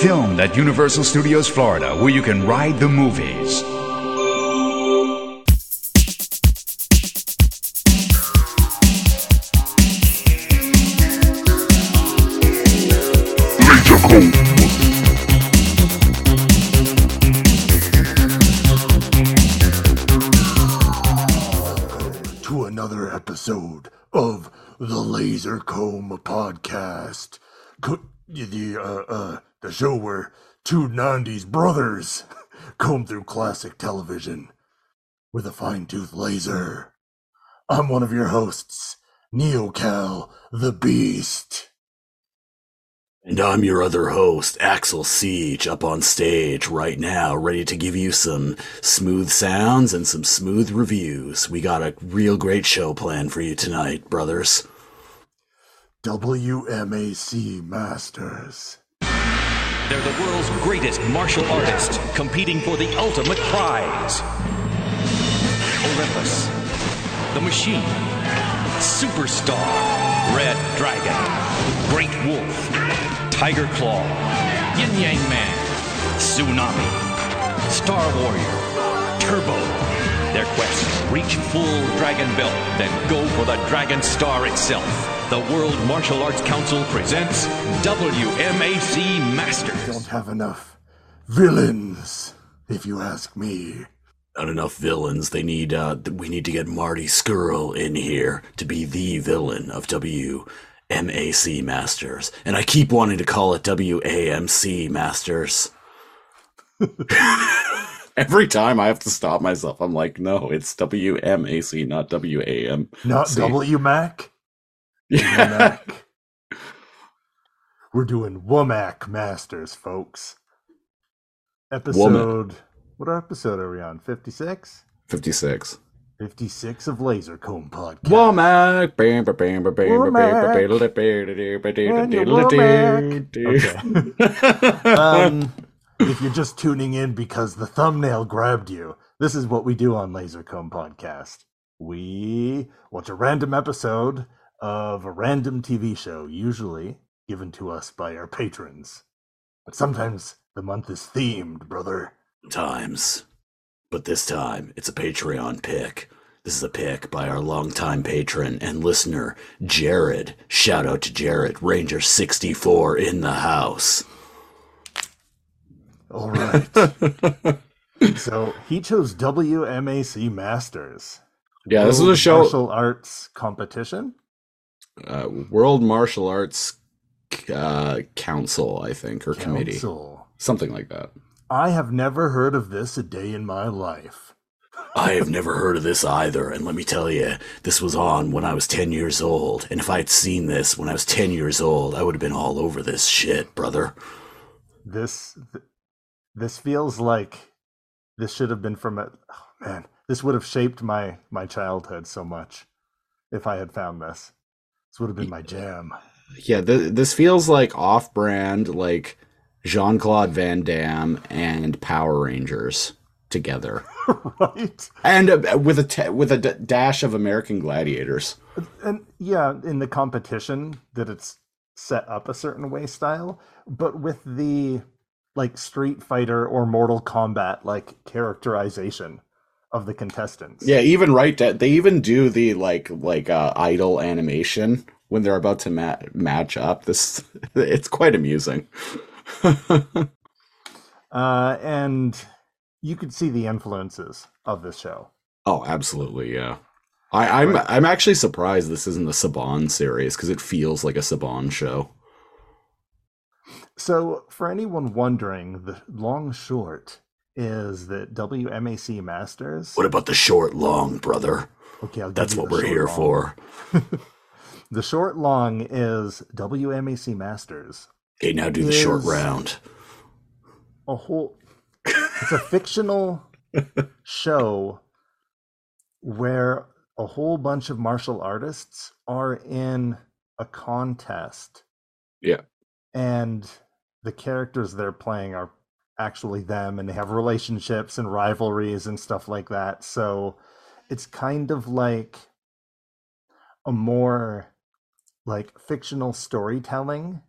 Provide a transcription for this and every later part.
Filmed at Universal Studios Florida, where you can ride the movies. to another episode of the Lazor Comb Podcast. Co- the uh, uh, the show where two 90s brothers comb through classic television with a fine tooth laser. I'm one of your hosts, Neo Kal the Beast. And I'm your other host, Axel Siege, up on stage right now, ready to give you some smooth sounds and some smooth reviews. We got a real great show planned for you tonight, brothers. WMAC Masters. They're the world's greatest martial artists competing for the ultimate prize. Olympus, The Machine, Superstar, Red Dragon, Great Wolf, Tiger Claw, Yin Yang Man, Tsunami, Star Warrior, Turbo. Their quest reach full dragon belt, then go for the Dragon Star itself. The World Martial Arts Council presents WMAC Masters. Don't have enough villains, if you ask me. Not enough villains. They need, uh, we need to get Marty Skrull in here to be the villain of WMAC Masters. And I keep wanting to call it WAMC Masters. Every time I have to stop myself, I'm like, no, it's WMAC, not WAM. Not WMAC. Yeah. We're doing WMAC Masters, folks. Episode. What episode are we on? 56? 56. 56 of Lazor Comb Podcast. Womack. Bam, ba, bam, ba, bam, ba, bam, ba, Womack. ba, And your ba, Womack. ba, Um, if you're just tuning in because the thumbnail grabbed you, this is what we do on Lazor Comb Podcast. We watch a random episode of a random TV show, usually given to us by our patrons. But sometimes the month is themed, brother. times. But this time, it's a Patreon pick. This is a pick by our longtime patron and listener, Jared. Shout out to Jared, Ranger64 in the house. All right. so he chose WMAC Masters. Yeah, this is a World show. Martial arts competition. Uh, World Martial Arts uh, Council, I think, or committee. Something like that. I have never heard of this a day in my life. I have never heard of this either, and let me tell you, this was on when I was 10 years old. And if I had seen this when I was 10 years old, I would have been all over this shit, brother. This th- this feels like this should have been from a oh, man. This would have shaped my my childhood so much if I had found this. This would have been my jam. Yeah, th- this feels like off brand, like Jean Claude Van Damme and Power Rangers together. right? And uh, with a t- with a d- dash of American Gladiators. And yeah, in the competition that it's set up a certain way style, but with the like Street Fighter or Mortal Kombat like characterization of the contestants. Yeah, even right they even do the like like uh, idle animation when they're about to ma- match up. This it's quite amusing. Uh, and you could see the influences of this show. oh, absolutely, yeah. I, I'm I'm actually surprised this isn't the Saban series because it feels like a Saban show. So, for anyone wondering, the long short is that WMAC Masters. What about the short long, brother? Okay, That's what we're here long. for. The short long is WMAC Masters. Okay, now do the short round. A whole. It's a fictional show where a whole bunch of martial artists are in a contest. Yeah. And the characters they're playing are actually them and they have relationships and rivalries and stuff like that. So it's kind of like a more like fictional storytelling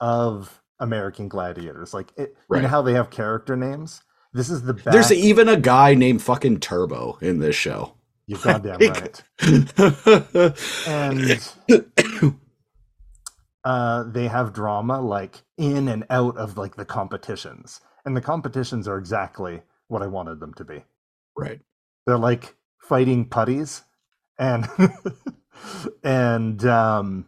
of American Gladiators. Like it, you know how they have character names. This is the best. There's even a guy named fucking Turbo in this show. You're goddamn right. And uh, they have drama like in and out of like the competitions, and the competitions are exactly what I wanted them to be. right. They're like fighting putties, and and um,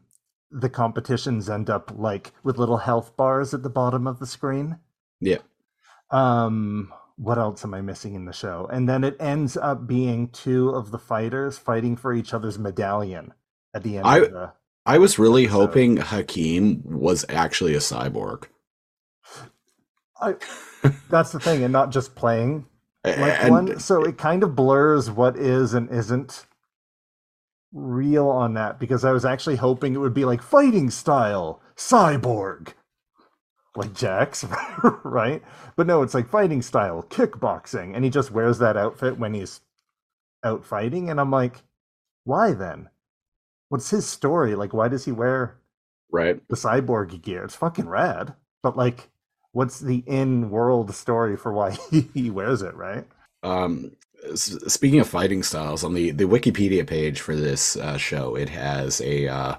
the competitions end up like with little health bars at the bottom of the screen. Yeah. Um, what else am I missing in the show? And then it ends up being two of the fighters fighting for each other's medallion at the end I- of the. I was really episode. hoping Hakim was actually a cyborg. I, that's the thing, and not just playing like and, one. So it kind of blurs what is and isn't real on that because I was actually hoping it would be like fighting style cyborg, like Jax, right? But no, it's like fighting style kickboxing, and he just wears that outfit when he's out fighting, and I'm like, why then? What's his story? Like, why does he wear right. the cyborg gear? It's fucking rad, but like, what's the in-world story for why he wears it? Right? Um, speaking of fighting styles, on the, the Wikipedia page for this uh, show, it has a uh,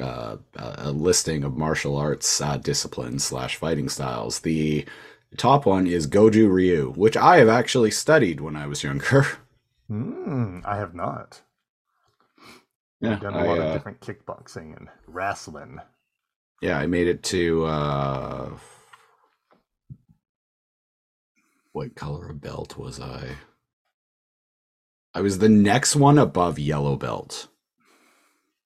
uh, a listing of martial arts uh, disciplines slash fighting styles. The top one is Goju Ryu, which I have actually studied when I was younger. Hmm, I have not. Yeah, I've done a I, lot uh, of different kickboxing and wrestling. yeah, I made it to uh, what color of belt was I? I was the next one above yellow belt.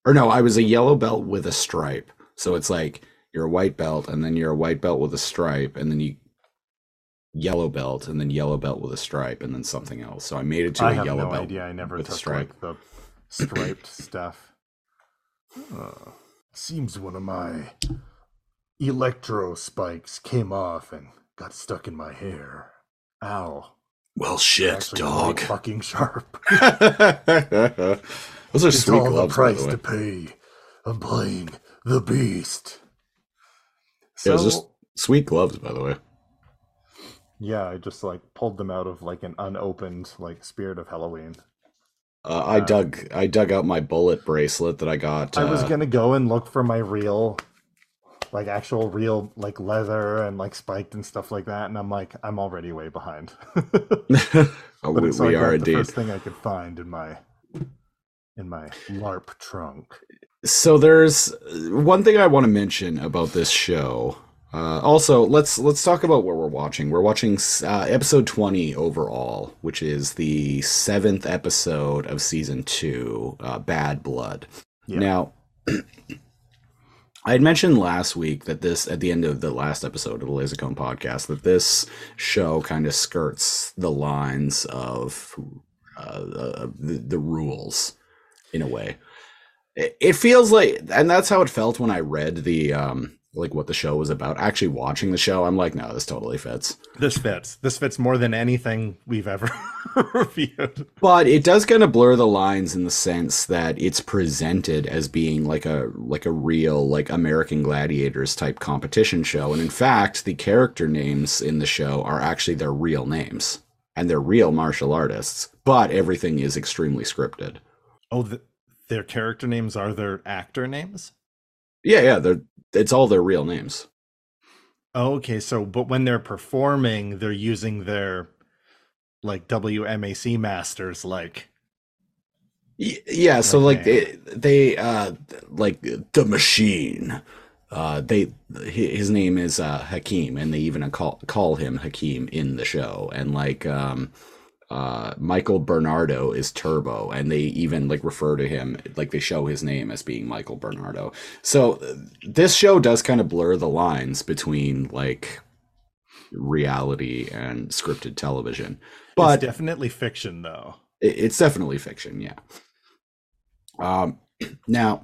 Or no, I was a yellow belt with a stripe. So it's like you're a white belt and then you're a white belt with a stripe and then you yellow belt and then yellow belt with a stripe and then something else. So I made it to I a have yellow no belt. idea. I never with a took stripe. like the striped stuff. Uh, Seems one of my electro spikes came off and got stuck in my hair. Ow! Well shit, dog. really fucking sharp. Those are It's sweet all the gloves, by price the to pay. I'm playing the beast. So Yeah, it's just sweet gloves, by the way. yeah, I just like pulled them out of like an unopened like Spirit of Halloween. Uh, I dug I dug out my bullet bracelet that I got. I was uh, gonna go and look for my real, like actual real like leather and like spiked and stuff like that, and I'm like, I'm already way behind. oh, we, we are grabbed the indeed. first thing I could find in my in my LARP trunk. So there's uh, one thing I want to mention about this show. Uh, also, let's let's talk about what we're watching. We're watching uh, episode 20 overall, which is the seventh episode of season two, uh, Bad Blood. Yeah. Now, I had mentioned last week that this, at the end of the last episode of the Lazor Comb podcast, that this show kind of skirts the lines of uh, uh, the, the rules in a way. It, it feels like, and that's how it felt when I read the, um, like what the show was about. Actually, watching the show, I'm like, no, this totally fits. This fits. This fits more than anything we've ever reviewed. But it does kind of blur the lines in the sense that it's presented as being like a like a real like American Gladiators type competition show, and in fact, the character names in the show are actually their real names and they're real martial artists. But everything is extremely scripted. Oh, the, their character names are their actor names. Yeah, yeah, they're it's all their real names. Oh, okay, so but when they're performing, they're using their like WMAC masters, like Yeah, so like they, they uh like the machine. Uh they his name is uh Hakim and they even call call him Hakim in the show and like um uh Michael Bernardo is Turbo and they even like refer to him like they show his name as being Michael Bernardo. So uh, this show does kind of blur the lines between like reality and scripted television. But it's definitely fiction, though. it- it's definitely fiction yeah um now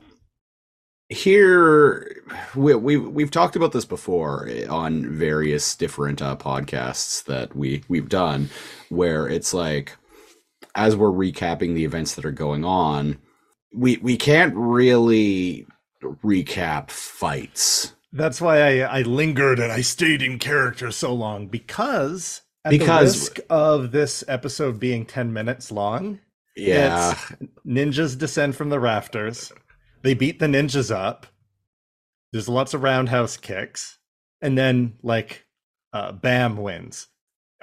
here we, we we've talked about this before on various different uh, podcasts that we we've done where it's like as we're recapping the events that are going on we we can't really recap fights That's why I, I lingered and I stayed in character so long because at Because- the risk of this episode being 10 minutes long, Yeah. ninjas descend from the rafters. They beat the ninjas up. There's lots of roundhouse kicks. And then like uh, Bam wins.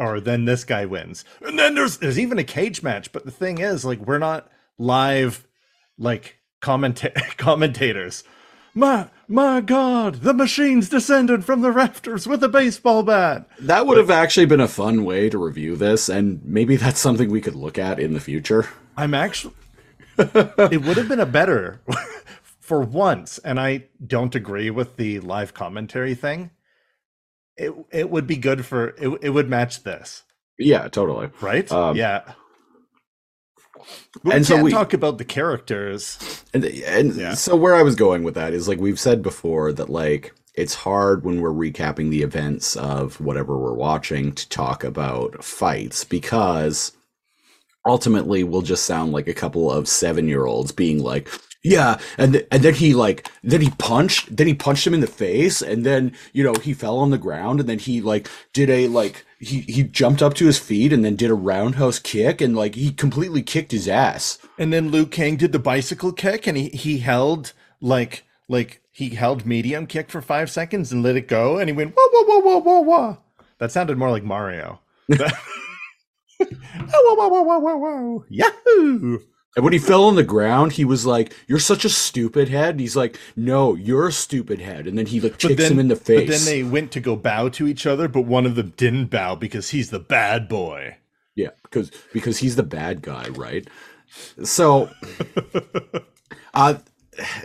Or then this guy wins. And then there's there's even a cage match, but the thing is like we're not live like commenta- commentators. My my god, the machines descended from the rafters with a baseball bat. That would have actually been a fun way to review this, and maybe that's something we could look at in the future. I'm actually. it would have been a better for once, and I don't agree with the live commentary thing. It it would be good for it. It would match this, Yeah, totally. right? Um, yeah. We and so we- talk about the characters. And and Yeah. so where I was going with that is like we've said before that like it's hard when we're recapping the events of whatever we're watching to talk about fights because ultimately we'll just sound like a couple of 7-year-olds being like yeah and th- and then he like then he punched then he punched him in the face and then you know he fell on the ground and then he like did a like he he jumped up to his feet and then did a roundhouse kick and like he completely kicked his ass And then Liu Kang did the bicycle kick, and he he held like like he held medium kick for five seconds and let it go, and he went whoa whoa whoa whoa whoa whoa. That sounded more like Mario. whoa oh, whoa whoa whoa whoa whoa whoa! Yahoo! And when he fell on the ground, he was like, "You're such a stupid head." And he's like, "No, you're a stupid head." And then he like kicks him in the face. But then they went to go bow to each other, but one of them didn't bow because he's the bad boy. yeah, because because he's the bad guy, right? So, uh,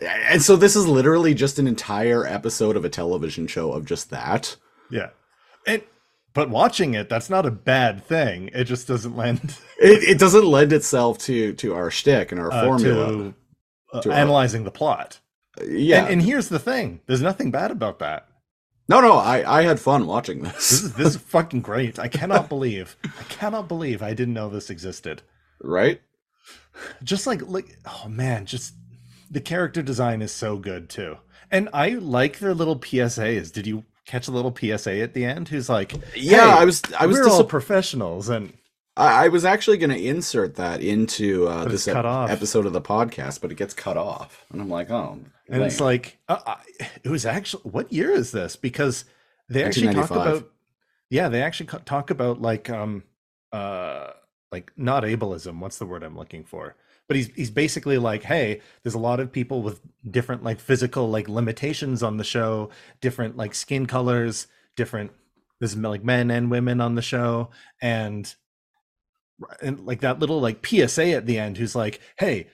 and so this is literally just an entire episode of a television show of just that. Yeah, and but watching it, that's not a bad thing. It just doesn't lend It, it doesn't lend itself to to our shtick and our uh, formula. to, uh, To our- analyzing the plot. yeah, And, and here's the thing: there's nothing bad about that. no, no, I I had fun watching This this. is this is fucking great. I cannot believe. I cannot believe I didn't know this existed. right? Just like like oh man, just the character design is so good too. And I like their little PSAs. Did you catch a little PSA at the end who's like, Yeah, "Hey, I was I was we're all professionals and I, I was actually going to insert that into uh, this ep- off. episode of the podcast, but it gets cut off, and I'm like, oh, and it's like uh, I, it was actually what year is this? Because they actually talk about yeah they actually talk about like um uh like not ableism what's the word i'm looking for but he's he's basically like hey there's a lot of people with different like physical like limitations on the show different like skin colors different there's like men and women on the show and and like that little like psa at the end who's like hey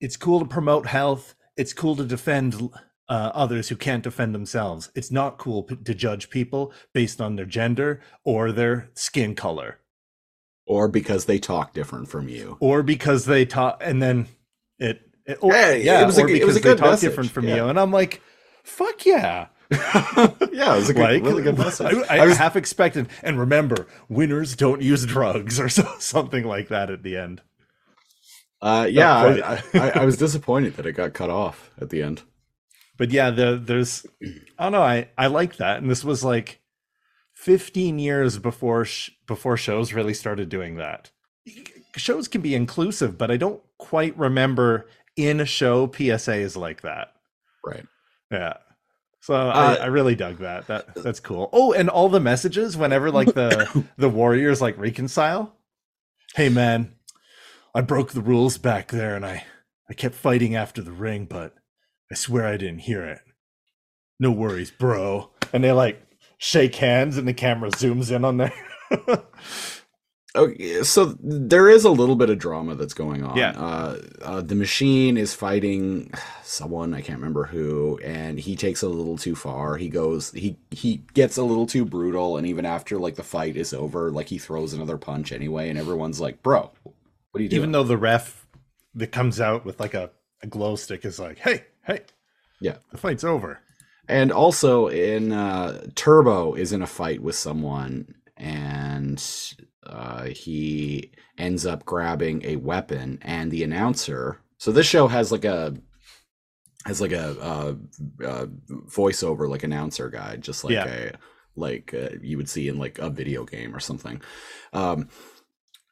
it's cool to promote health it's cool to defend uh, others who can't defend themselves. It's not cool p- to judge people based on their gender or their skin color or because they talk different from you. or because they talk and then it, it or, Yeah, yeah it was a or was a because they good talk message, different from yeah. you and i'm like fuck yeah yeah, it was a good, like really good message. I, I, I was, half expected and remember winners don't use drugs or so, something like that at the end uh, yeah. I, I, I was disappointed that it got cut off at the end. but yeah the, there's i don't know i i like that and this was like 15 years before sh- before shows really started doing that. Shows can be inclusive but i don't quite remember in a show psas like that. Right. yeah. So Uh, I, I really dug that. That that's cool. Oh and all the messages whenever like the the warriors like reconcile. Hey man i broke the rules back there and i i kept fighting after the ring but i swear i didn't hear it. No worries bro. And they like shake hands and the camera zooms in on there Okay, so there is a little bit of drama that's going on. Yeah. Uh, uh, the machine is fighting someone I can't remember who, and he takes a little too far. He goes, he he gets a little too brutal, and even after like the fight is over, like he throws another punch anyway, and everyone's like, "Bro, what are you doing?" even though the ref that comes out with like a, a glow stick is like hey hey Yeah. the fight's over And also in uh, Turbo is in a fight with someone, and uh, he ends up grabbing a weapon, and the announcer. So this show has like a has like a, a, a voiceover like announcer guy, just like Yeah. a like uh, you would see in like a video game or something. Um,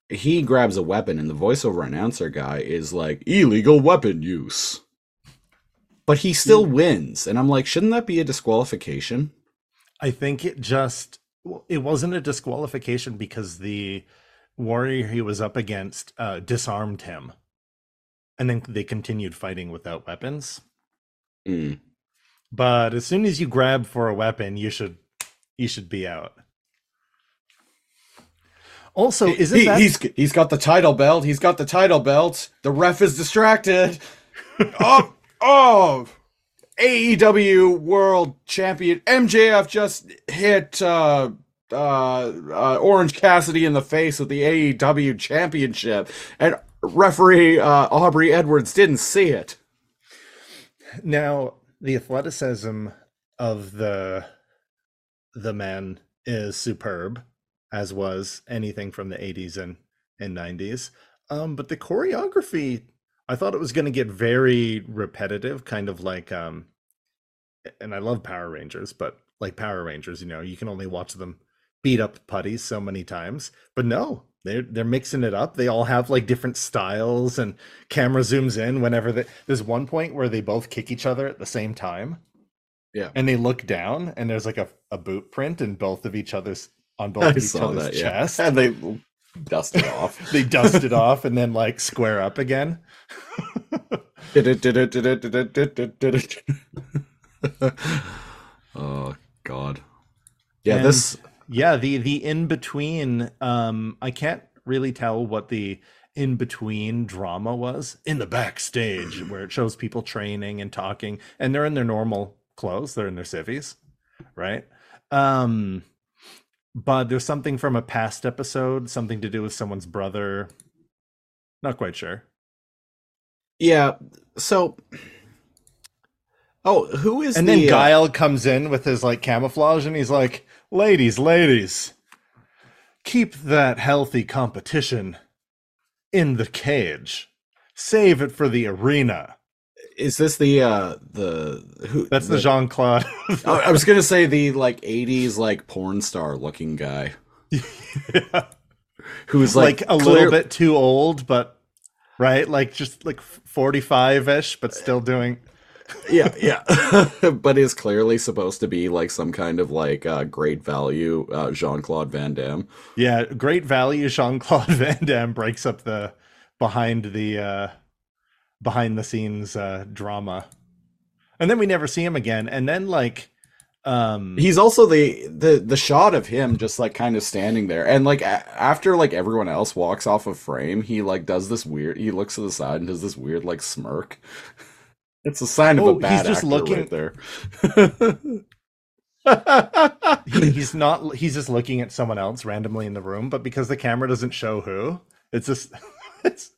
he grabs a weapon, and the voiceover announcer guy is like illegal weapon use, but he still wins, and I'm like, shouldn't that be a disqualification? I think it just it wasn't a disqualification because the warrior he was up against uh, disarmed him, and then they continued fighting without weapons. Mm. But as soon as you grab for a weapon, you should you should be out. Also, isn't He- that he's he's got the title belt. He's got the title belt. The ref is distracted. oh, oh! AEW World Champion MJF just hit uh, uh, uh, Orange Cassidy in the face with the AEW Championship, and referee uh, Aubrey Edwards didn't see it. now the athleticism of the the men is superb, as was anything from the 80s and, and 90s. Um, but the choreography, I thought it was going to get very repetitive, kind of like, um, and I love Power Rangers, but like Power Rangers, you know, you can only watch them beat up putties so many times. But no, they're they're mixing it up. They all have like different styles, and camera zooms in whenever they. There's one point where they both kick each other at the same time. Yeah. and they look down, and there's like a, a boot print in both of each other's on both I of each other's that. Yeah, chest. and they dust it off. they dust it off and then like square up again. oh God. Yeah, And- this Yeah, the the in between. Um, I can't really tell what the in between drama was in the backstage where it shows people training and talking, and they're in their normal clothes. They're in their civvies, right? Um, but there's something from a past episode, something to do with someone's brother. Not quite sure. Yeah. So. Oh, who is And the then uh, Guile comes in with his like camouflage and he's like, Ladies, ladies, keep that healthy competition in the cage. Save it for the arena. Is this the uh the who? That's the Jean Claude. I was gonna say the like '80s like porn star looking guy who's like, like, a clear- little bit too old, but right? Like just like 45 ish, but still doing. yeah, yeah, but is clearly supposed to be like some kind of like uh, great value uh, Jean Claude Van Damme. Yeah, great value. Jean Claude Van Damme breaks up the behind the uh behind the scenes uh drama. And then we never see him again. And then like um He's also the the the shot of him just like kind of standing there, and like a- after like everyone else walks off of frame, he like does this weird. He looks to the side and does this weird like smirk. It's a sign of Oh, a he's bad just actor looking- right there. he, he's not he's just looking at someone else randomly in the room, but because the camera doesn't show who, it's just it's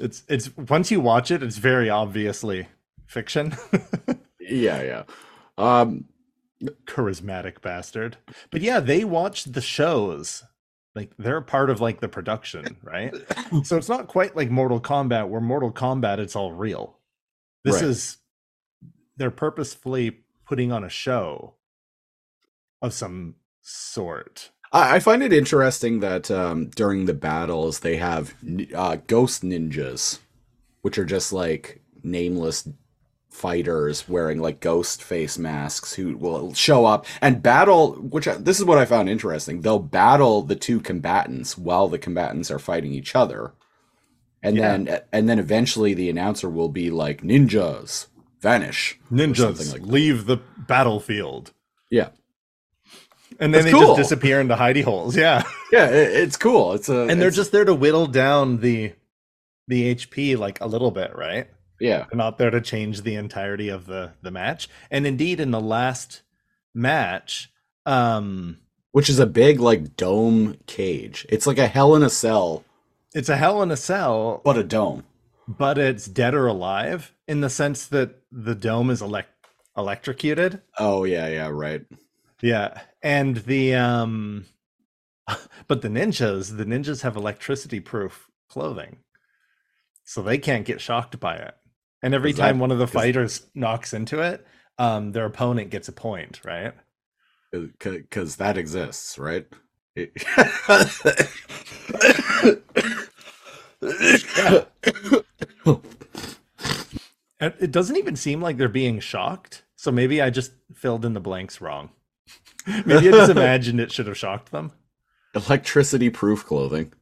it's it's once you watch it, it's very obviously fiction. yeah, yeah. Um, charismatic bastard. But yeah, they watch the shows. Like they're part of like the production, right? so it's not quite like Mortal Kombat, where Mortal Kombat it's all real. This Right. is they're purposefully putting on a show of some sort. I, find it interesting that um, during the battles they have uh, ghost ninjas, which are just like nameless fighters wearing like ghost face masks who will show up and battle. Which I, this is what I found interesting. They'll battle the two combatants while the combatants are fighting each other, and Yeah. then and then eventually the announcer will be like ninjas vanish, Ninjas like leave the battlefield. Yeah, And then That's they cool. just disappear into hidey holes. Yeah. yeah, it, it's cool. It's a And they're just there to whittle down the the HP like a little bit, right? yeah. They're not there to change the entirety of the the match. And indeed, in the last match, um, which is a big like dome cage. It's like a hell in a cell, it's a Hell in a Cell, but a dome. but it's dead or alive in the sense that the dome is elect electrocuted. Oh yeah, yeah, right. Yeah, and the um, but the ninjas, the ninjas have electricity proof clothing, so they can't get shocked by it. And every that- time one of the fighters knocks into it, um, their opponent gets a point, right? because that exists, right? It- It doesn't even seem like they're being shocked. So maybe I just filled in the blanks wrong. maybe I just imagined it should have shocked them. Electricity proof clothing.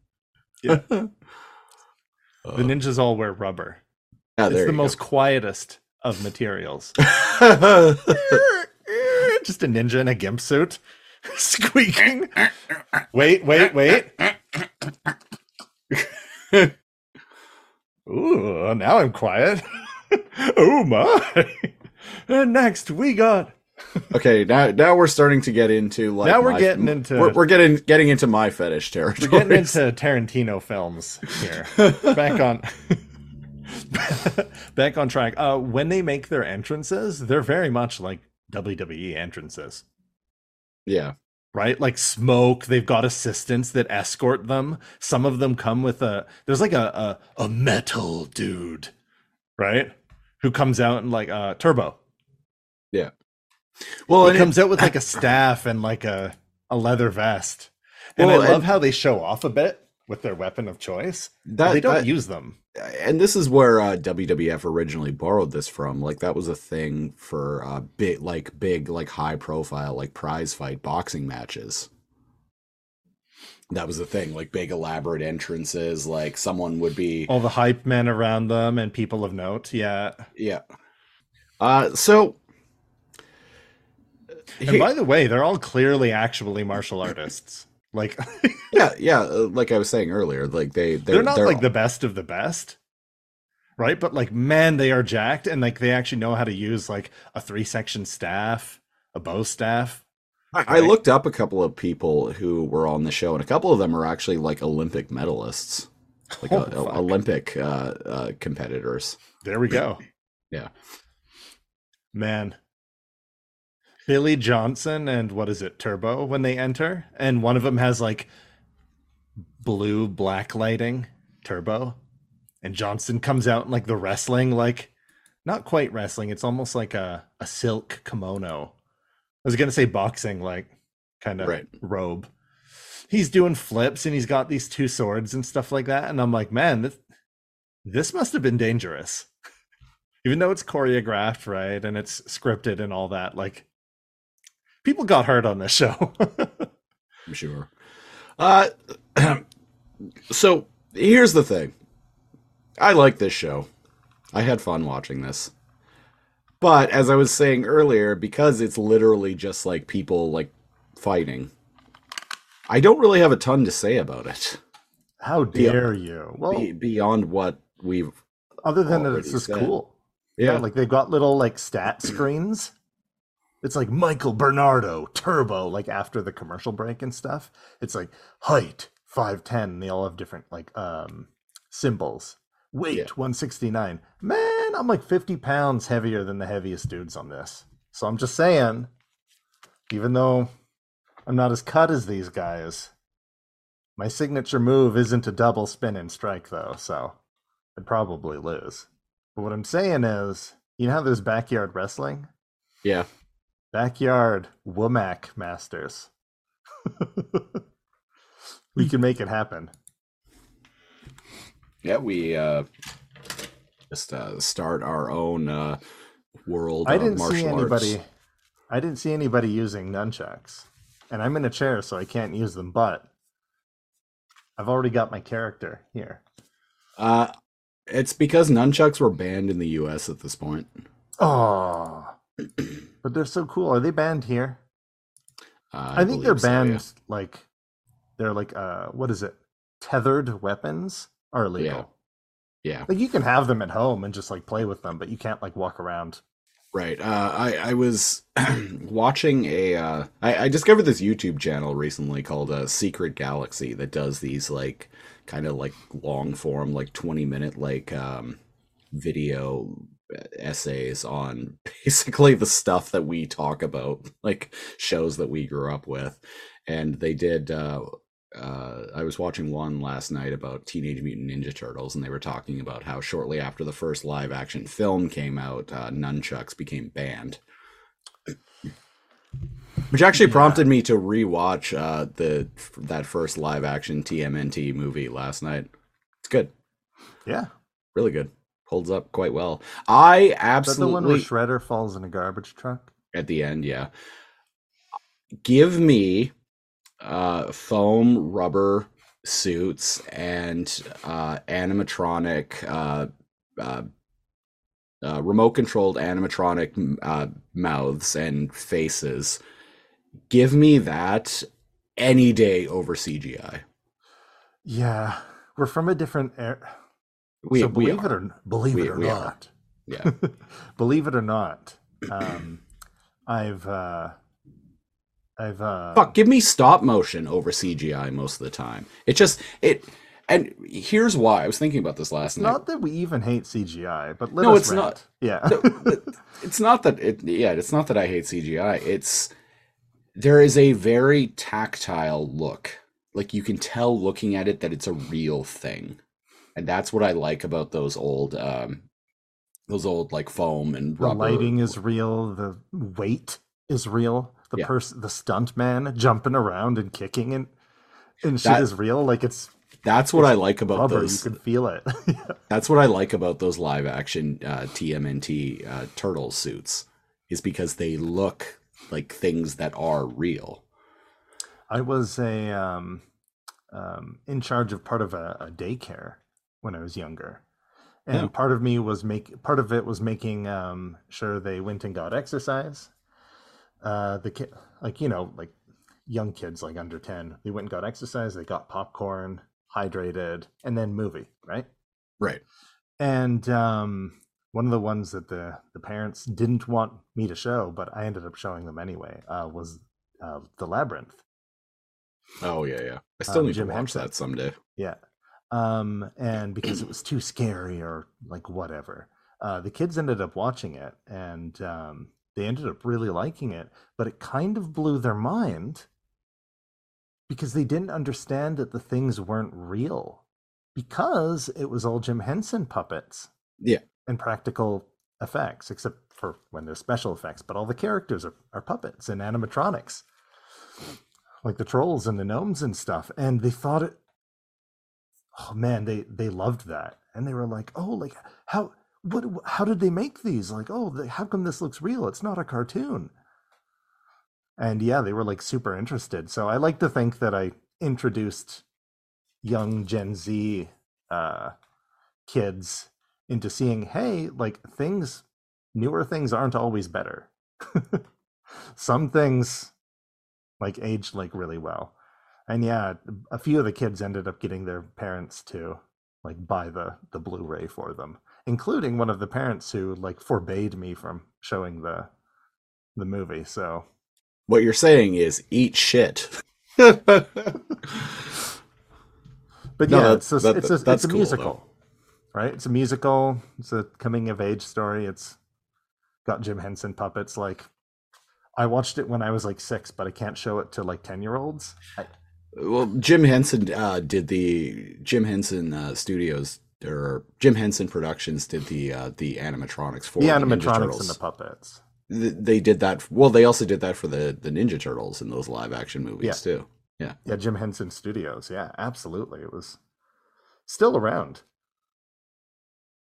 Yeah. The ninjas all wear rubber. yeah, It's the most quietest of materials. just a ninja in a gimp suit squeaking. Wait, wait, wait. Ooh, now I'm quiet. oh my. And next we got okay, now now we're starting to get into like Now we're my- getting into- we're, we're getting getting into my fetish territory. we're getting into Tarantino films here. Back on back on track. Uh when they make their entrances, they're very much like WWE entrances. yeah, right? Like smoke. They've got assistants that escort them. Some of them come with a. There's like a a, a metal dude, right? Who comes out and like uh Turbo. Well, it- comes out with like a staff and like a a leather vest. And Well, I love and- how they show off a bit with their weapon of choice. that, they don't that- use them. and this is where uh, WWF originally borrowed this from. Like that was a thing for uh, big, like big, like high profile, like prize fight boxing matches. That was the thing, like big elaborate entrances. Like someone would be, All the hype men around them and people of note. Yeah. yeah. Uh, so And by the way, they're all clearly actually martial artists. Like yeah, yeah. uh, Like I was saying earlier, like they they're, they're, not they're- like the best of the best right but like man they are jacked and like they actually know how to use like a three section staff a bow staff I, I looked up a couple of people who were on the show, and a couple of them are actually like Olympic medalists, like Oh, uh, fuck. Olympic uh, uh, competitors. there we go Yeah. man billy johnson and what is it turbo when they enter? And one of them has like blue black lighting turbo. And johnson comes out in like the wrestling like not quite wrestling. It's almost like a, a silk kimono. I was gonna say boxing like kind of Right. robe. He's doing flips and he's got these two swords and stuff like that. And i'm like man this, this must have been dangerous. Even though it's choreographed right and it's scripted and all that like people got hurt on this show I'm sure. Uh, so here's the thing. I like this show. I had fun watching this. But as I was saying earlier, because it's literally just like people like fighting, I don't really have a ton to say about it how dare you well be, beyond what we've. other than that it's already just said. cool Yeah, yeah like they've got little like stat screens it's like michael bernardo turbo like after the commercial break and stuff. It's like height 510 they all have different like um symbols. Weight Yeah. 169 man i'm like 50 pounds heavier than the heaviest dudes on this. So i'm just saying even though i'm not as cut as these guys my signature move isn't a double spin and strike though so i'd probably lose. But what i'm saying is you know how there's backyard wrestling? Yeah. Backyard womack masters we can make it happen Yeah, we uh, just uh, start our own uh, world i didn't martial see arts. anybody i didn't see anybody using nunchucks and i'm in a chair so i can't use them but i've already got my character here Uh, it's because nunchucks were banned in the U.S. at this point. oh but they're so cool are they banned here Uh, I, think they're believe so, banned yeah. like they're like uh what is it? Tethered weapons are illegal. Yeah, Like you can have them at home and just like play with them, but you can't like walk around. right. Uh, I I was watching a. Uh, I, I discovered this YouTube channel recently called uh, Secret Galaxy that does these like kind of like long form, like twenty minute like um, video essays on basically the stuff that we talk about, like shows that we grew up with, and they did. Uh, uh, I was watching one last night about Teenage Mutant Ninja Turtles, and they were talking about how shortly after the first live action film came out, uh, nunchucks became banned. Which actually prompted me to rewatch uh, the that first live action TMNT movie last night. It's good, Yeah. really good, holds up quite well. I Is that the one where Shredder falls in a garbage truck? at the end, yeah. Give me uh, foam rubber suits and uh, animatronic, uh, uh, uh, remote controlled animatronic uh, mouths and faces. Give me that any day over CGI. Yeah. We're from a different era. We, so we believe it or believe We- it or not. Yeah. believe it or not. Um, I've uh, I've uh, Fuck, give me stop motion over CGI most of the time. It just it and here's why. I was thinking about this last night. not that we even hate CGI, but let No, us it's rant. not. Yeah. No, it's not that it yeah it's not that i hate cgi it's there is a very tactile look like you can tell looking at it that it's a real thing and that's what i like about those old um those old like foam and the lighting is real. The weight is real. The Yeah. person, the stunt man jumping around and kicking and and shit That- is real. Like it's that's what i like about rubber. those You can feel it. that's what i like about those live action uh tmnt uh turtle suits is because they look like things that are real I was a um, um, in charge of part of a, a daycare when I was younger, and Yeah. part of me was make part of it was making um, sure they went and got exercise. Uh, the kid, like you know, like young kids, like under ten, they went and got exercise. They got popcorn, hydrated, and then movie, right? right And um, one of the ones that the the parents didn't want me to show, but I ended up showing them anyway, uh, was uh, the labyrinth. oh yeah yeah i still Um, need Jim to watch Henson. that someday Yeah. Um, and because it was too scary or like whatever, uh, the kids ended up watching it and um, they ended up really liking it, but it kind of blew their mind because they didn't understand that the things weren't real because it was all Jim Henson puppets yeah and practical effects, except for when there's special effects, but all the characters are, are puppets and animatronics, like the trolls and the gnomes and stuff. And they thought it, oh man, they, they loved that. And they were like, oh, like how, what, how did they make these? Like, oh, they, how come this looks real? It's not a cartoon. And yeah, they were like super interested. So I like to think that I introduced young Gen Z uh, kids into seeing, hey, like things, newer things aren't always better. Some things like age like really well. And yeah, a few of the kids ended up getting their parents to like buy the the Blu-ray for them, including one of the parents who like forbade me from showing the the movie. So What you're saying is eat shit. But No, yeah, it's a, that- it's a, it's a cool, musical, right? It's a musical. It's a coming of age story. It's got Jim Henson puppets. Like, I watched it when I was like six, but I can't show it to like ten year olds. Well, Jim Henson uh, did the Jim Henson uh, Studios or Jim Henson Productions did the uh, the animatronics for The Ninja animatronics and the puppets. They did that. Well, they also did that for the the Ninja Turtles in those live action movies Yeah. too. Yeah. Yeah, Jim Henson Studios. Yeah, absolutely. It was still around.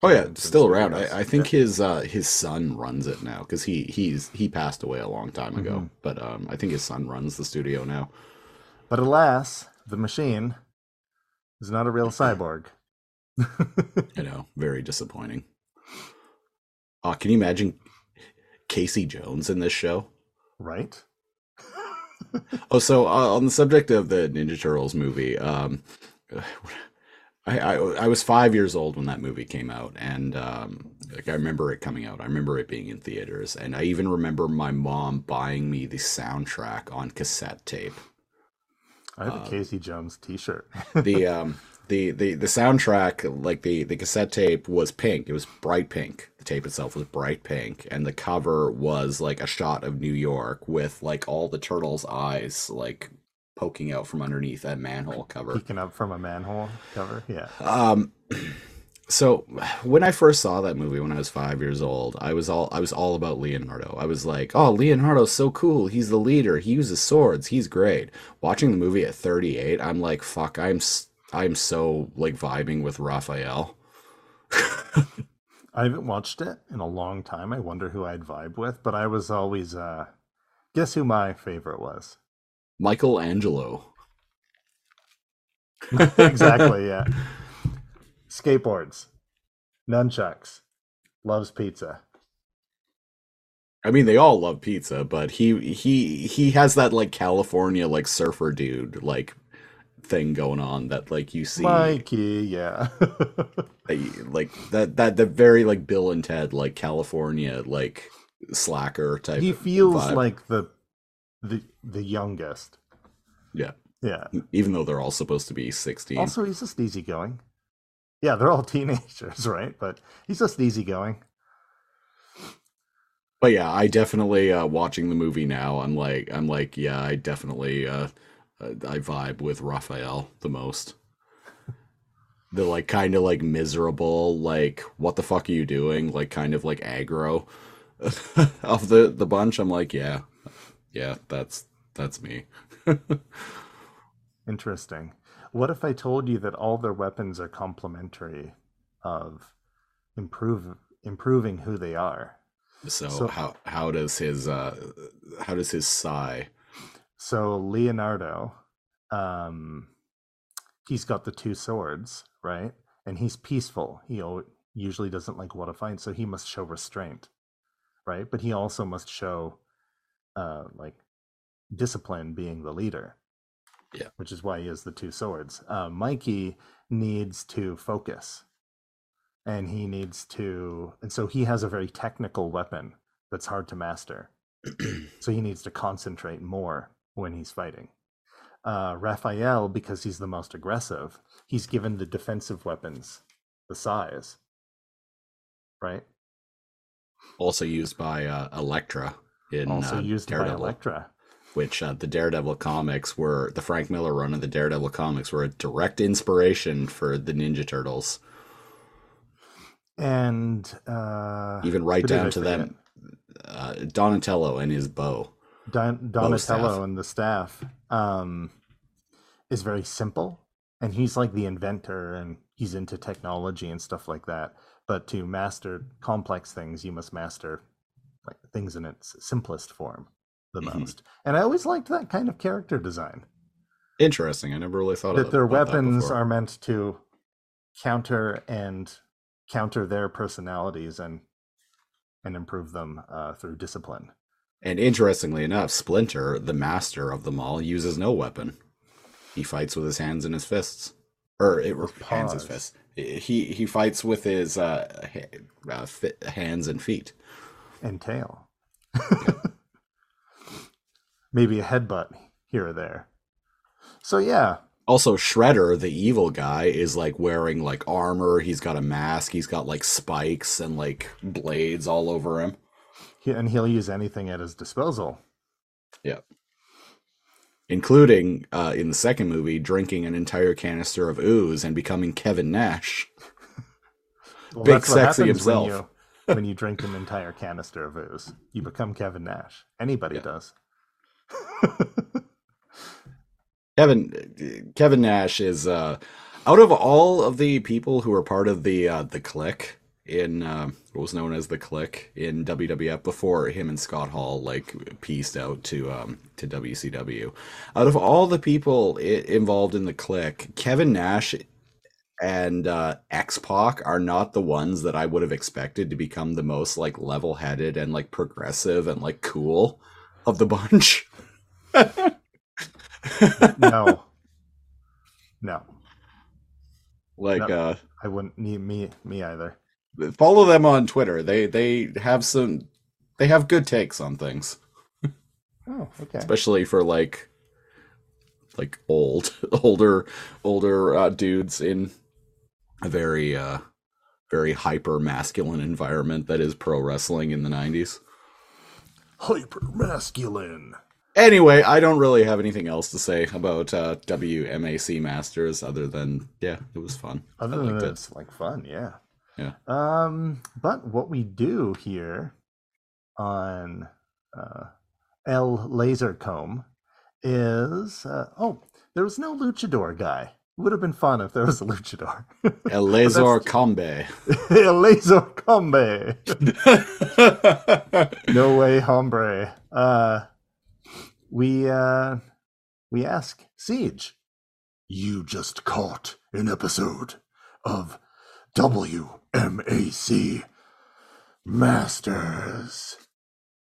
Oh yeah, Henson still around. I, I think yeah. his uh, his son runs it now because he he's he passed away a long time ago. Mm-hmm. But um, I think his son runs the studio now. But alas, the machine is not a real cyborg. I know, very disappointing. Uh, can you imagine Casey Jones in this show? right? Oh, so uh, on the subject of the Ninja Turtles movie, um, I, I I was five years old when that movie came out, and um, like I remember it coming out. I remember it being in theaters, and I even remember my mom buying me the soundtrack on cassette tape. I have a Casey Jones T-shirt. the um the the the soundtrack like the the cassette tape was pink it was bright pink the tape itself was bright pink and the cover was like a shot of new york with like all the turtles eyes like poking out from underneath that manhole cover. Peeking up from a manhole cover. Yeah. Um, so when I first saw that movie when I was five years old, I was all I was all about Leonardo. I was like, "Oh, Leonardo's so cool. He's the leader. He uses swords. He's great." Watching the movie at 38, I'm like, "Fuck, I'm I'm so like vibing with Raphael." I haven't watched it in a long time. I wonder who I'd vibe with, but I was always uh guess who my favorite was? Michelangelo. exactly, yeah. Skateboards, nunchucks, loves pizza. I mean, they all love pizza, but he he he has that like California like surfer dude like thing going on that like you see Mikey, yeah. like that that the very like Bill and Ted like California like slacker type. he feels vibe. like the the the youngest. yeah, Yeah. even though they're all supposed to be sixteen. Also, he's just easygoing. Yeah, they're all teenagers, right? But he's just easygoing. But yeah, I definitely uh watching the movie now. I'm like I'm like yeah, I definitely uh uh, I vibe with Raphael the most. The like kind of like miserable, like what the fuck are you doing? Like kind of like aggro of the the bunch. I'm like yeah, yeah, that's that's me. Interesting. What if I told you that all their weapons are complementary of improve improving who they are? So, So- how how does his uh how does his sai? So Leonardo, um, he's got the two swords, right? And he's peaceful. He usually doesn't like what to fight, so he must show restraint, right? But he also must show, uh, like discipline, being the leader. Yeah. which is why he has the two swords. Uh, Mikey needs to focus, and he needs to, and so he has a very technical weapon that's hard to master. so he needs to concentrate more when he's fighting. Uh, Raphael, because he's the most aggressive, he's given the defensive weapons the sais, right? also used by uh, Elektra in also uh, used by Daredevil. Which uh, the Daredevil comics were the Frank Miller run of the Daredevil comics were a direct inspiration for the Ninja Turtles, And uh, even right who did I down to them. Uh, Donatello and his bo. Don- Bow. Donatello and the staff um, is very simple, and he's like the inventor, and he's into technology and stuff like that. But to master complex things, you must master like things in its simplest form the Mhm. most. And I always liked that kind of character design. Interesting. I never really thought that of their about that weapons are meant to counter and counter their personalities and and improve them uh, through discipline. And interestingly enough, Splinter, the master of them all, uses no weapon. He fights with his hands and his fists, or it hands his fists. He he fights with his uh, ha- uh, hands and feet. and tail. Maybe a headbutt here or there. So yeah, Also, Shredder, the evil guy, is like wearing like armor. He's got a mask. He's got like spikes and like blades all over him. he, and he'll use anything at his disposal. Yeah. Including uh, in the second movie, drinking an entire canister of ooze and becoming Kevin Nash. Well, Big sexy himself. When you, when you drink an entire canister of ooze, you become Kevin Nash. Anybody Yeah. does. Kevin Kevin Nash is uh, out of all of the people who were part of the uh, the clique in uh, what was known as the clique in WWF before him and Scott Hall like pieced out to um, to WCW. Out of all the people I- involved in the clique, Kevin Nash and uh, X Pac are not the ones that I would have expected to become the most like level headed and like progressive and like cool of the bunch. No. no. like No. uh I wouldn't need me me either. follow them on Twitter. They they have some they have good takes on things, Oh, okay. especially for like like old older older uh, dudes in a very uh very hyper masculine environment that is pro wrestling in the 90s. Hyper masculine. Anyway, I don't really have anything else to say about uh, WMAC Masters other than yeah, it was fun. Other I than it. it's like fun, yeah. Yeah. Um, but what we do here on uh, El Lazor Comb is uh, oh, there was no luchador guy. Would have been fun if there was a luchador. El Laser Combe. El Laser Combe. no way, hombre. Uh, we uh, we ask Siege. You just caught an episode of WMAC Masters.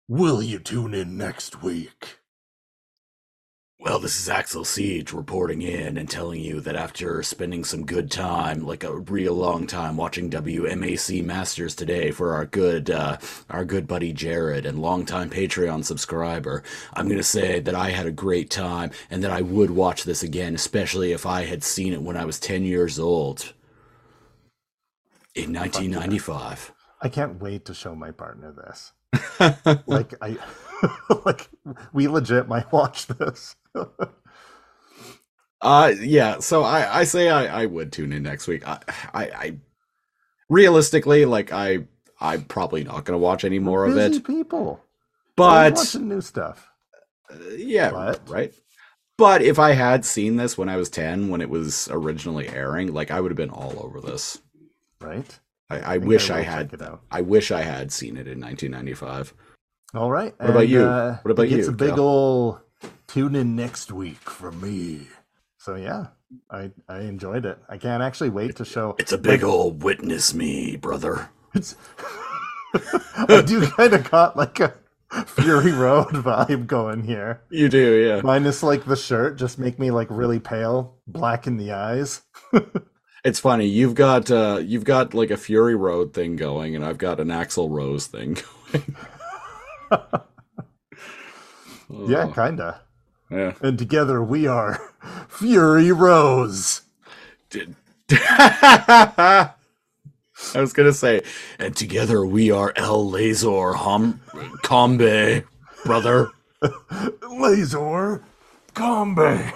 Will you tune in next week? Well, this is Axel Siege reporting in and telling you that after spending some good time, like a real long time, watching WMAC Masters today for our good, uh, our good buddy Jared and longtime Patreon subscriber, I'm gonna say that I had a great time and that I would watch this again, especially if I had seen it when I was 10 years old in 1995. I can't wait to show my partner this. like I, like we legit might watch this. Uh, yeah. So I, I say I, I would tune in next week. I, I, I realistically, like I, I'm probably not gonna watch any more of it. people. But watching new stuff. uh, yeah, But- right. But if I had seen this when I was ten, when it was originally airing, like I would have been all over this. Right. I, I think wish I I, had. I wish I had seen it in 1995. All right. What about you? Uh, What about it gets you, A big Kal? ol' Tune in next week from me. So yeah, I I enjoyed it. I can't actually wait to show. It's a big old witness me, brother. It's, I do kind of got like a Fury Road vibe going here. You do, yeah. Minus like the shirt, just make me like really pale, black in the eyes. It's funny. You've got uh you've got like a Fury Road thing going, and I've got an Axel Rose thing going. Yeah, Oh, kinda. Yeah. And together we are Fury Rose. Did- I was gonna say, and together we are El Lazor Hom Combe, brother. Laser Combe.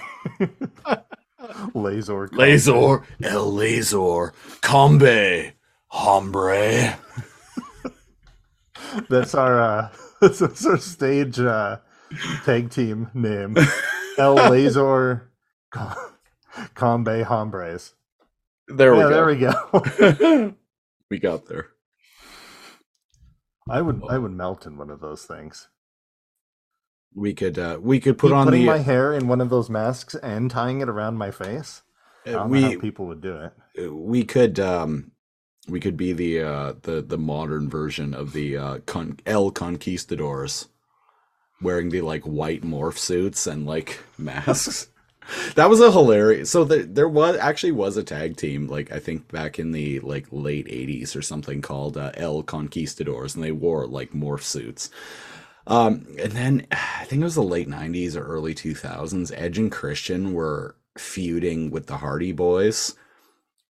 Laser. Lazor, El Lazor, Combe, Hombre. That's our uh that's our stage uh tag team name. El Lazor Com- Combe Hombres. There we yeah, go. there we go. we got there. I would I would melt in one of those things. We could uh we could put Keep on putting the my hair in one of those masks and tying it around my face. I uh, don't know we how people would do it. we could um we could be the uh the the modern version of the uh con- El Conquistadors wearing the like white morph suits and like masks. that was a hilarious. So there there was actually was a tag team like I think back in the like late 80s or something called uh, El Conquistadors and they wore like morph suits. Um and then I think it was the late 90s or early 2000s Edge and Christian were feuding with the Hardy Boys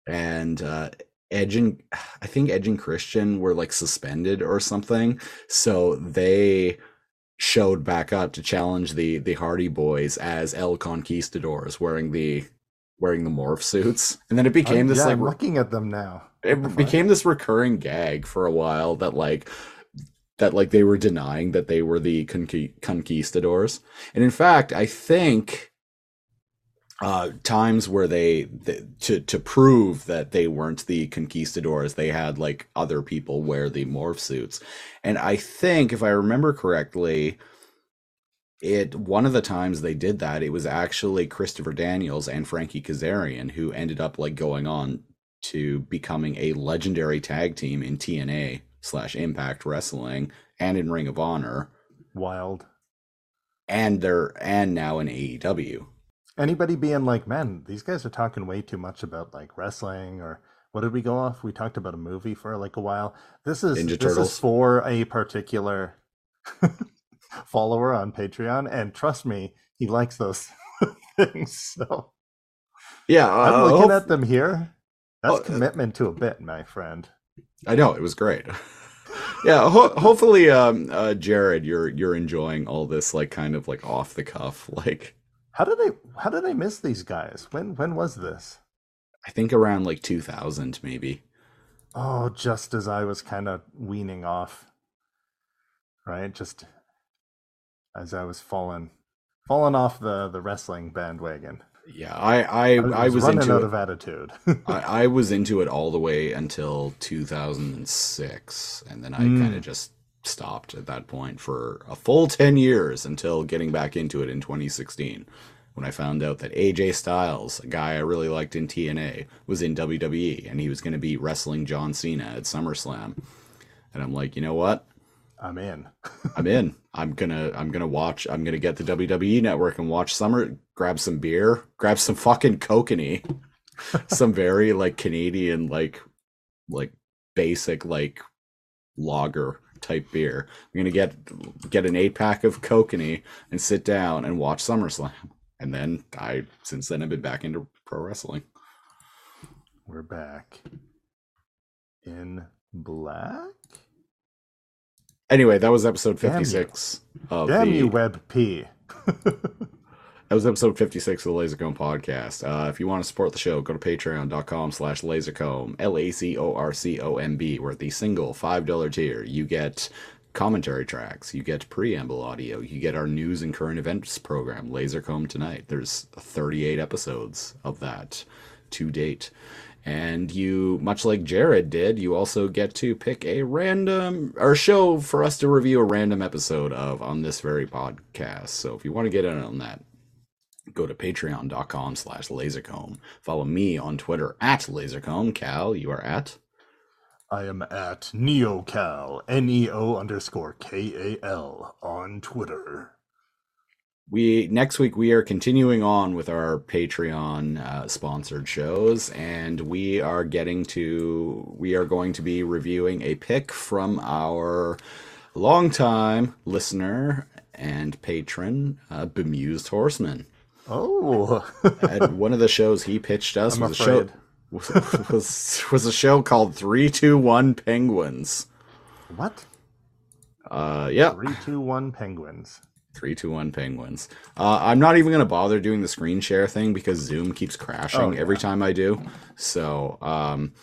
and uh Edge and I think Edge and Christian were like suspended or something. So they showed back up to challenge the the Hardy Boys as El Conquistadors wearing the wearing the morph suits. And then it uh, became I'm- this yeah, like I'm looking at them now. it became this recurring gag for a while that like that like they were denying that they were the conqui- conquistadors and in fact i think uh times where they th- to to prove that they weren't the conquistadors they had like other people wear the morph suits and i think if i remember correctly it one of the times they did that it was actually christopher daniels and frankie kazarian who ended up like going on to becoming a legendary tag team in TNA slash Impact Wrestling and in Ring of Honor, Wild. and they're and now in AEW. Anybody being like, man, these guys are talking way too much about like wrestling or what did we go off? We talked about a movie for like a while. This is Ninja this Turtles. is for a particular follower on Patreon, and trust me, he likes those things. So Yeah, I'm uh, looking at them here. That's Oh, uh, commitment to a bit, my friend. I know it was great. yeah. Ho- hopefully, um, uh, Jared, you're you're enjoying all this like kind of like off the cuff. Like How did I how did I miss these guys? When when was this? I think around like 2000 maybe. Oh, just as I was kind of weaning off. Right? Just as I was falling falling off the the wrestling bandwagon. Yeah, I I, I was running into out it. of attitude. I, I was into it all the way until 2006, and then I Mm. kind of just stopped at that point for a full 10 years until getting back into it in 2016 when I found out that AJ Styles, a guy I really liked in TNA, was in WWE and he was going to be wrestling John Cena at SummerSlam. And I'm like, you know what? I'm in. I'm in. I'm gonna I'm gonna watch. I'm gonna get the WWE network and watch Summer. Grab some beer. Grab some fucking kokanee. some very like Canadian like like basic like lager type beer. I'm gonna get get an eight pack of kokanee and sit down and watch SummerSlam. And then I since then I've been back into pro wrestling. We're back. In black? Anyway, that was episode 56 of Damn the you, Web P. That was episode 56 of the Lazor Comb podcast. Uh, if you want to support the show, go to patreon.com slash lazorcomb, L-A-C-O-R-C-O-M-B. We're at the single $5 tier. You get commentary tracks. You get preamble audio. You get our news and current events program, Lazor Comb Tonight. There's 38 episodes of that to date. And you, much like Jared did, you also get to pick a random or show for us to review a random episode of on this very podcast. So if you want to get in on that, go to patreon.com slash lazorcomb. Follow me on Twitter at lazorcomb. Kal, you are at. I am at Neo Kal, N E O underscore K A L on Twitter. We next week we are continuing on with our Patreon uh, sponsored shows, and we are getting to we are going to be reviewing a pick from our longtime listener and patron, uh, Bemused Horseman. Oh, And one of the shows he pitched us I'm was a show was, was was a show called Three Two One Penguins. what? Uh, yeah, Three, two, one penguins. Three, two, one penguins. Uh, I'm not even gonna bother doing the screen share thing because Zoom keeps crashing Oh, every time I do. So, um,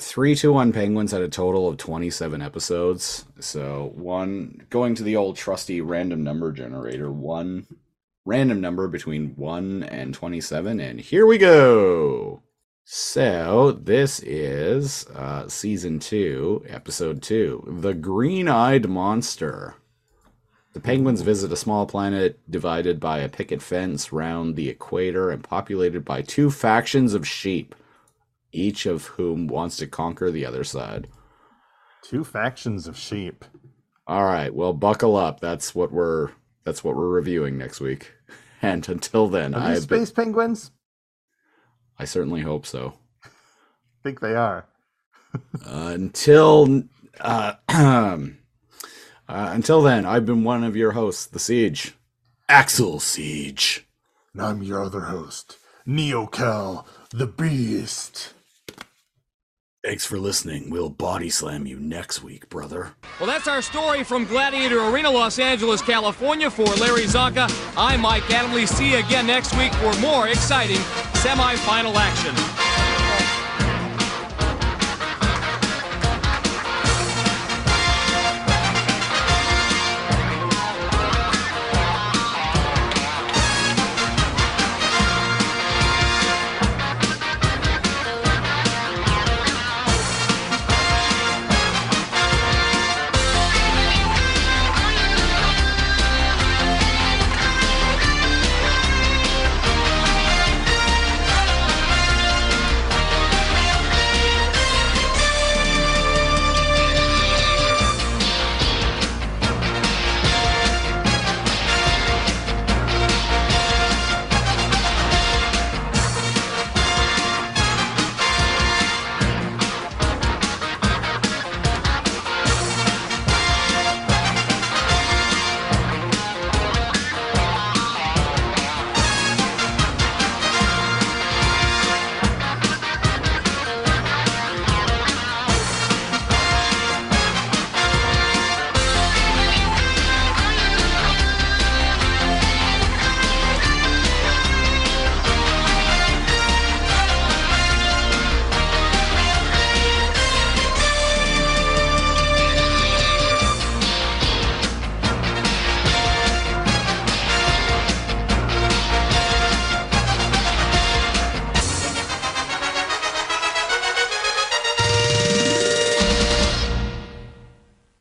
three, two, one penguins had a total of 27 episodes. So one going to the old trusty random number generator, one random number between one and 27, and here we go. So this is uh, season two, episode two, the green-eyed monster. The penguins visit a small planet divided by a picket fence round the equator and populated by two factions of sheep, each of whom wants to conquer the other side. Two factions of sheep. All right, well, buckle up. That's what we're that's what we're reviewing next week. And until then, Are I space penguins? I certainly hope so. I think they are. Uh, until uh, uh, until then, I've been one of your hosts, the Siege, Axel Siege. And I'm your other host, Neo Kal, the Beast. Thanks for listening. We'll body slam you next week, brother. Well, that's our story from Gladiator Arena, Los Angeles, California. For Larry Csonka, I'm Mike Adamle. See you again next week for more exciting semifinal action.